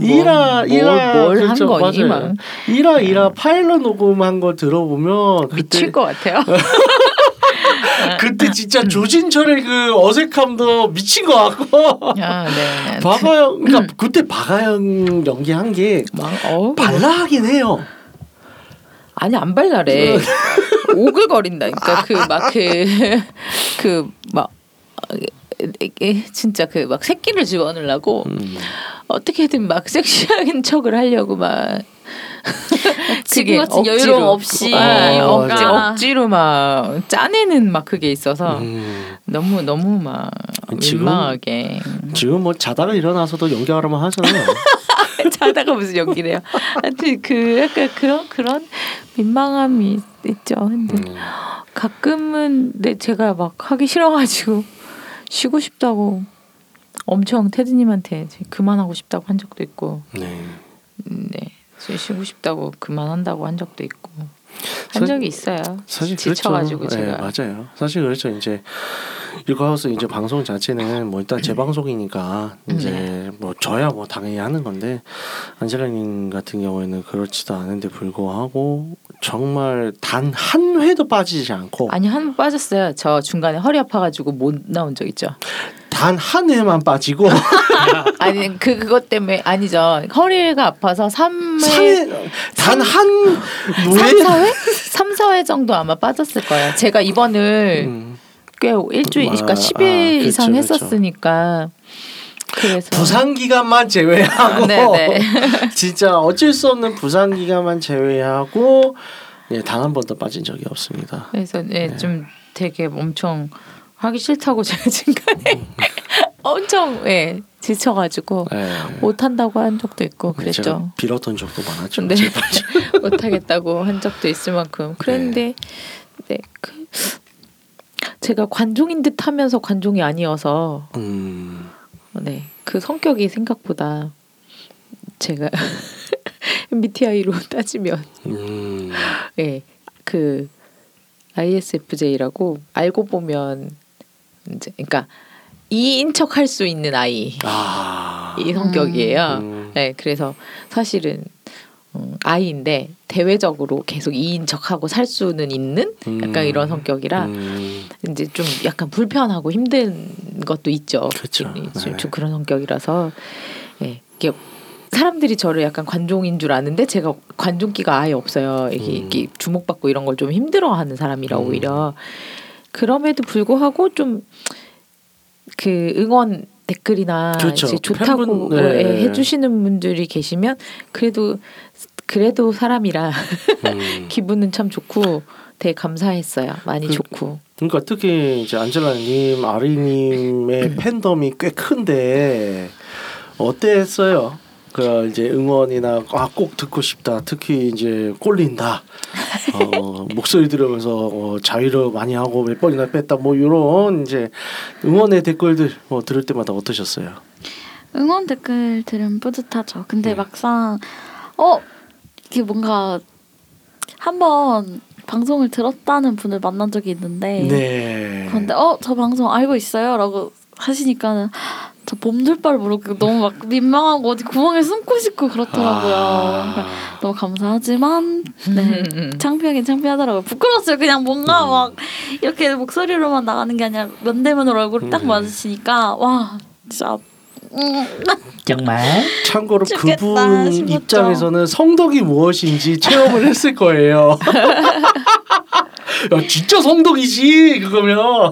이라 이라 뭘한 그렇죠, 거니 맞아요. 막 이라 이라 파일럿 녹음한 거 들어보면 그때 미칠 것 같아요. 그때 진짜 조진철의 그 어색함도 미친 것 같고 아, 네. 박아영 그러니까 그때 박아영 연기한 게 막 어, 발라하긴 해요. 아니 안 발랄해. 오글거린다. 그러니까 그 막 그 그막 진짜 그 막 새끼를 집어넣으려고 음. 어떻게든 막 섹시한 척을 하려고 막 지금 같은 억지로. 여유로움 없이 아, 어, 억지, 억지로 막 짜내는 막 그게 있어서 음. 너무 너무 막 지금- 민망하게 지금 뭐 자다가 일어나서도 연기하라면 하잖아요. 자다가 무슨 연기를 해요. 하여튼 그 약간 그런 그런 민망함이 있죠. 근데 음. 가끔은 내 제가 막 하기 싫어가지고 쉬고 싶다고 엄청 테드님한테 그만하고 싶다고 한 적도 있고, 네. 음, 네 쉬- 쉬고 싶다고 그만한다고 한 적도 있고 한 적이 있어요. 사실 지쳐가지고 그렇죠. 제가 네, 맞아요. 사실 그렇죠. 이제 이거하우스 이제 방송 자체는 뭐 일단 재방송이니까 이제 네. 뭐 저야 뭐 당연히 하는 건데 안젤라님 같은 경우에는 그렇지도 않은데 불구하고 정말 단 한 회도 빠지지 않고 아니 한 번 빠졌어요. 저 중간에 허리 아파가지고 못 나온 적 있죠. 단한 회만 빠지고 아니 그 그것 때문에 아니죠. 허리가 아파서 3회 단한 3, 무회 4회? 3, 4회 정도 아마 빠졌을 거예요. 제가 입원을 음, 꽤 일주일, 그러니까 아, 10일 아, 그렇죠, 이상. 했었으니까 그래서 부상 기간만 제외하고 아. 진짜 어쩔 수 없는 부상 기간만 제외하고 예, 단 한 번도 빠진 적이 없습니다. 그래서 예, 좀 되게 엄청 하기 싫다고 제가 중간에 엄청 예 지쳐가지고 네. 못 한다고 한 적도 있고 그랬죠. 제가 빌었던 적도 많았죠. 네. 제발. 못 하겠다고 한 적도 있을 만큼 그랬는데 네, 그 제가 관종인 듯 하면서 관종이 아니어서 음, 네, 그 성격이 생각보다 제가 MBTI로 따지면 음, 예, 그 ISFJ라고 알고 보면 이제 그러니까 이인 척 할 수 있는 아이 아, 이 성격이에요. 음. 네, 그래서 사실은 음, 아이인데 대외적으로 계속 이인 척하고 살 수는 있는 약간 음. 이런 성격이라 음, 이제 좀 약간 불편하고 힘든 것도 있죠. 그쵸. 좀, 좀 네. 좀 그런 성격이라서 예, 이게 사람들이 저를 약간 관종인 줄 아는데 제가 관종기가 아예 없어요. 이게, 음. 이게 주목받고 이런 걸 좀 힘들어하는 사람이라 음. 오히려 그럼에도 불구하고 좀 그 응원 댓글이나 그렇죠. 이제 좋다고 팬분, 네. 예, 해주시는 분들이 계시면 그래도 그래도 사람이라 음. 기분은 참 좋고 되게 감사했어요. 많이 그- 좋고. 그러니까 특히 이제 안젤라님, 아리님의 팬덤이 꽤 큰데 어땠어요? 그 이제 응원이나 아 꼭 듣고 싶다. 특히 이제 꼴린다. 어, 목소리 들으면서 어, 자위를 많이 하고 몇 번이나 뺐다. 뭐 이런 이제 응원의 댓글들 뭐 들을 때마다 어떠셨어요? 응원 댓글 들으면 뿌듯하죠. 근데 네. 막상 어 이게 뭔가 한번 방송을 들었다는 분을 만난 적이 있는데 네. 그런데 어 저 방송 알고 있어요라고 하시니까는 저 몸둘 바를 모르고 너무 막 민망하고 어디 구멍에 숨고 싶고 그렇더라고요. 아, 너무 감사하지만 네 창피하긴 창피하더라고요. 부끄러웠어요. 그냥 뭔가 음. 막 이렇게 목소리로만 나가는 게 아니라 면대면으로 얼굴이 딱 음. 마주치니까 와 진짜 음, 정말 참고로 그분 싶었죠. 입장에서는 성덕이 무엇인지 체험을 했을 거예요. 야 진짜 성덕이지 그거면.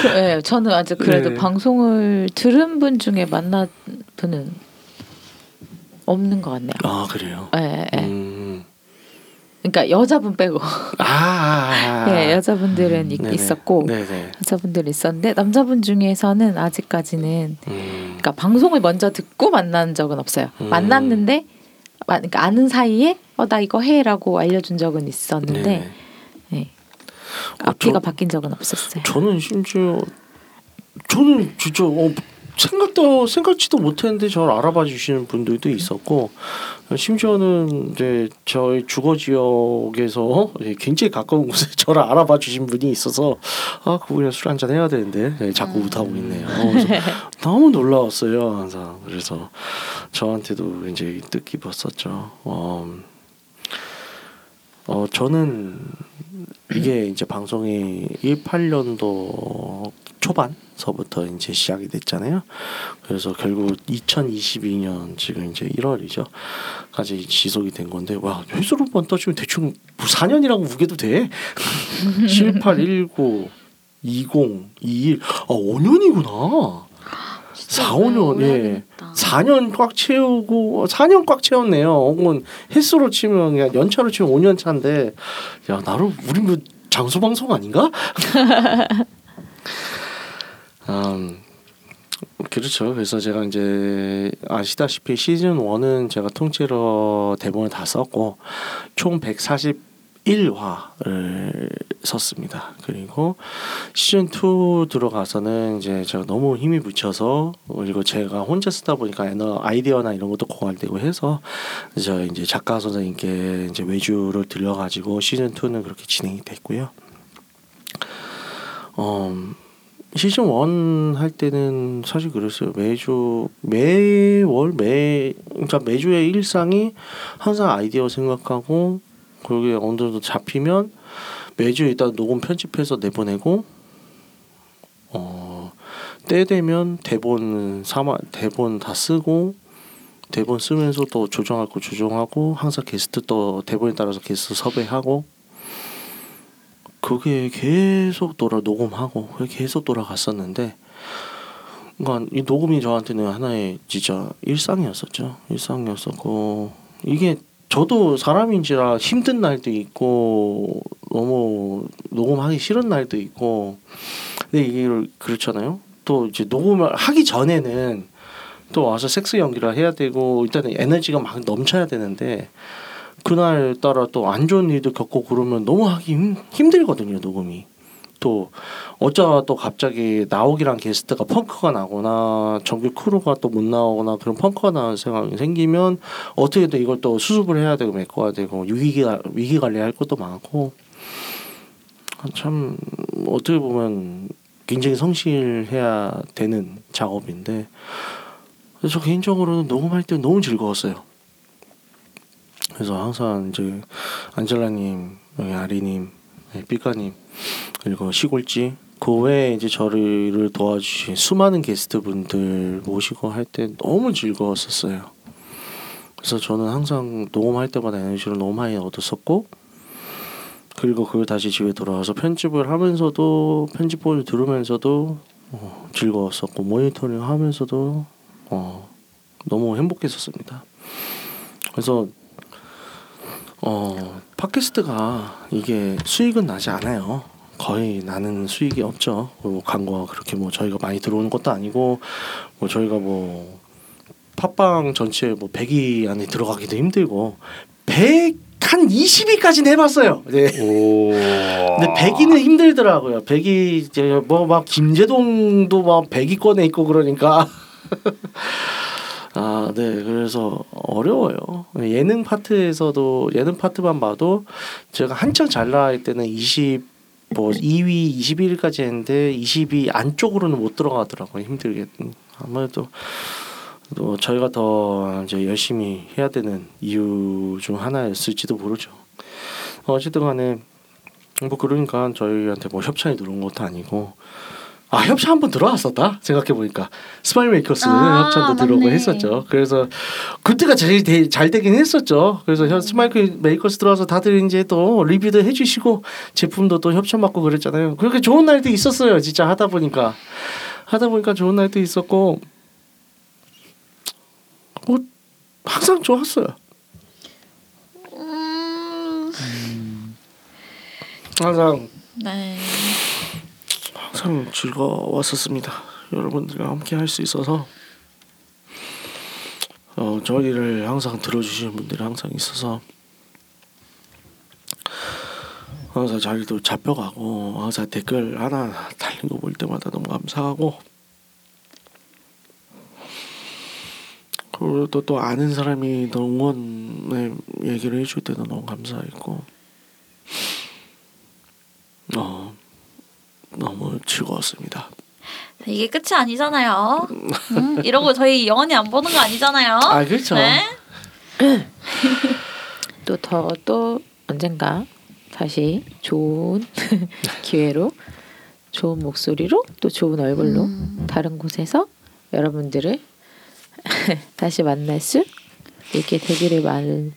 그, 예, 저는 아직 그래도 네. 방송을 들은 분 중에 만난 분은 없는 것 같네요. 아 그래요. 예, 예. 음. 그러니까 여자분 빼고 아, 아, 아. 예, 여자분들은 있- 네네. 있었고 네네. 여자분들 있었는데 남자분 중에서는 아직까지는 음. 그러니까 방송을 먼저 듣고 만난 적은 없어요. 음. 만났는데 마- 그러니까 아는 사이에 어 나 이거 해라고 알려준 적은 있었는데 네 네. 예. 어, 앞뒤가 저- 바뀐 적은 없었어요. 저는 심지어 저는 진짜 어, 생각도 생각지도 못했는데 저를 알아봐 주시는 분들도 있었고 심지어는 이제 저희 주거 지역에서 예, 굉장히 가까운 곳에 저를 알아봐 주신 분이 있어서 아 그분이랑 술 한잔 해야 되는데 예, 자꾸 못하고 있네요. 그래서 너무 놀라웠어요 항상 그래서 저한테도 이제 뜻깊었었죠. 어, 어 저는 이게 이제 방송이 18년도 초반서부터 이제 시작이 됐잖아요. 그래서 결국 2022년 지금 이제 1월이죠. 까지 지속이 된 건데 와 횟수로만 따지면 대충 뭐 4년이라고 우겨도 돼. 7, 8, 1, 9, 20, 21. 아 5년이구나. 4, 5년 예. 4년 꽉 채우고 4년 꽉 채웠네요. 혹은 횟수로 치면 그냥 연차로 치면 5년 차인데 야 나름 우리 뭐 장수 방송 아닌가? 음, 그렇죠. 그래서 제가 이제 아시다시피 시즌 1은 제가 통째로 대본을 다 썼고 총 141화를 썼습니다. 그리고 시즌 2 들어가서는 이제 제가 너무 힘이 붙여서 그리고 제가 혼자 쓰다 보니까 에너 아이디어나 이런 것도 고갈되고 해서 저 이제 작가 선생님께 이제 외주를 들려가지고 시즌 2는 그렇게 진행이 됐고요. 음, 시즌 1 할 때는 사실 그랬어요. 매주 매월 매 그러니까 매주의 일상이 항상 아이디어 생각하고 그게 어느 정도 잡히면 매주 일단 녹음 편집해서 내보내고 어 때 되면 대본 삼아 대본 다 쓰고 대본 쓰면서 또 조정할 거 조정하고 항상 게스트 또 대본에 따라서 게스트 섭외하고 그게 계속 돌아 녹음하고 그게 계속 돌아갔었는데 그러니까 이 녹음이 저한테는 하나의 진짜 일상이었었죠. 일상이었었고 이게 저도 사람인지라 힘든 날도 있고 너무 녹음하기 싫은 날도 있고 근데 이게 그렇잖아요. 또 이제 녹음을 하기 전에는 또 와서 섹스 연기를 해야 되고 일단은 에너지가 막 넘쳐야 되는데 그날 따라 또 안 좋은 일도 겪고 그러면 너무 하기 힘, 힘들거든요 녹음이 또 어쩌다 또 갑자기 나오기란 게스트가 펑크가 나거나 정규 크루가 또 못 나오거나 그런 펑크가 나는 상황이 생기면 어떻게든 이걸 또 수습을 해야 되고 메꿔야 되고 위기 위기 관리할 것도 많고 참 어떻게 보면 굉장히 성실해야 되는 작업인데 그래서 저 개인적으로는 녹음할 때 너무 즐거웠어요. 그래서 항상 이제 안젤라님, 아리님, 네, 삐까님 그리고 시골지 그 외에 이제 저를 도와주신 수많은 게스트분들 모시고 할 때 너무 즐거웠었어요. 그래서 저는 항상 녹음할 때마다 에너지를 너무 많이 얻었었고 그리고 그걸 다시 집에 돌아와서 편집을 하면서도 편집본을 들으면서도 어, 즐거웠었고 모니터링 하면서도 어, 너무 행복했었습니다. 그래서 어, 팟캐스트가 이게 수익은 나지 않아요. 거의 나는 수익이 없죠. 뭐 광고가 그렇게 뭐 저희가 많이 들어오는 것도 아니고 뭐 저희가 뭐 팟빵 전체 뭐 100위 안에 들어가기도 힘들고 100한 20위까지는 해봤어요. 네. 근데 100위는 힘들더라고요. 100위 이제 뭐 막 김재동도 막 100위권에 있고 그러니까 아, 네. 그래서 어려워요. 예능 파트에서도 예능 파트만 봐도 제가 한창 잘 나갈 때는 20뭐 2위 21위까지 했는데 20위 안쪽으로는 못 들어가더라고요. 힘들게. 아무래도 또 저희가 더 이제 열심히 해야 되는 이유 중 하나였을지도 모르죠. 어쨌든 간에 뭐 그러니까 저희한테 뭐 협찬이 들어온 것도 아니고 아 협찬 한번 들어왔었다 생각해 보니까 스마일 메이커스 아, 협찬도 들어오고 맞네. 했었죠. 그래서 그때가 제일 대- 잘 되긴 했었죠. 그래서 현- 스마일 메이커스 들어와서 다들 이제 또 리뷰도 해주시고 제품도 또 협찬 받고 그랬잖아요. 그렇게 좋은 날도 있었어요. 진짜 하다 보니까 하다 보니까 좋은 날도 있었고 뭐 항상 좋았어요. 음, 항상 네. 항상 즐거웠었습니다. 여러분들과 함께 할 수 있어서. 어, 저희를 항상 들어주시는 분들이 항상 있어서. 항상 자리도 잡혀가고 항상 댓글 하나 달린 거 볼 때마다 너무 감사하고. 그리고 또, 또 아는 사람이 또 응원의 얘기를 해줄 때도 너무 감사했고. 어, 너무 즐거웠습니다. 이게 끝이 아니잖아요. 음, 이러고 저희 영원히 안 보는 거 아니잖아요. 아 그렇죠. 네. 또더 또 언젠가 다시 좋은 기회로 좋은 목소리로 또 좋은 얼굴로 음. 다른 곳에서 여러분들을 다시 만날 수 있게 되기를 말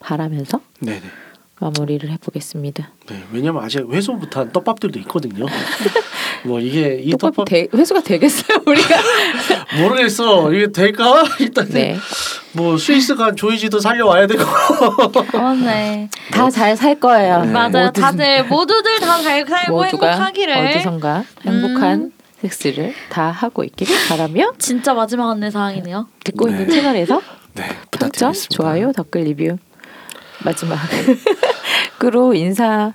바라면서 네네. 마무리를 해보겠습니다. 네, 왜냐면 아직 회수 못한 떡밥들도 있거든요. 뭐 이게 이 떡밥 떡밥 대, 회수가 되겠어요 우리가? 모르겠어. 이게 될까? 일단 네, 뭐 스위스가 조이지도 살려와야 되고. 어, 네. 다 잘 살 거예요. 네. 맞아요. 모든- 다들 모두들 다 잘 살고 모두가 행복하기를. 어디선가 행복한 음. 섹스를 다 하고 있기를 바라며 진짜 마지막 안내 사항이네요. 듣고 네. 있는 채널에서 네, 평점, 부탁드리겠습니다. 좋아요, 댓글 리뷰 마지막 으로 인사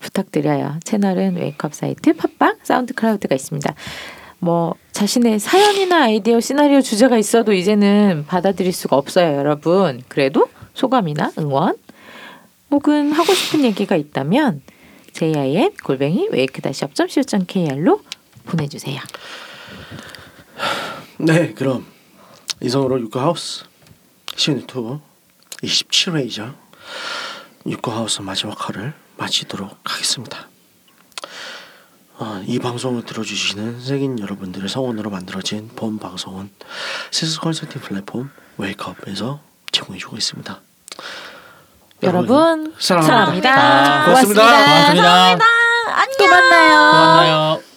부탁드려요. 채널은 웨이크업 사이트, 팟빵, 사운드 클라우드가 있습니다. 뭐 자신의 사연이나 아이디어, 시나리오 주제가 있어도 이제는 받아들일 수가 없어요, 여러분. 그래도 소감이나 응원 혹은 하고 싶은 얘기가 있다면 jim 골뱅이 웨이크 다시 업점 co.kr로 보내주세요. 네, 그럼 이성으로 육구하우스 시즌 2 27회이자 육구하우스 마지막 화를 마치도록 하겠습니다. 어, 이 방송을 들어주시는 색인 여러분들의 성원으로 만들어진 본 방송은 세스 컨설팅 플랫폼 웨이크업에서 제공해주고 있습니다. 여러분 사랑합니다. 사랑합니다. 고맙습니다. 고맙습니다. 고맙습니다. 또 만나요. 또 만나요.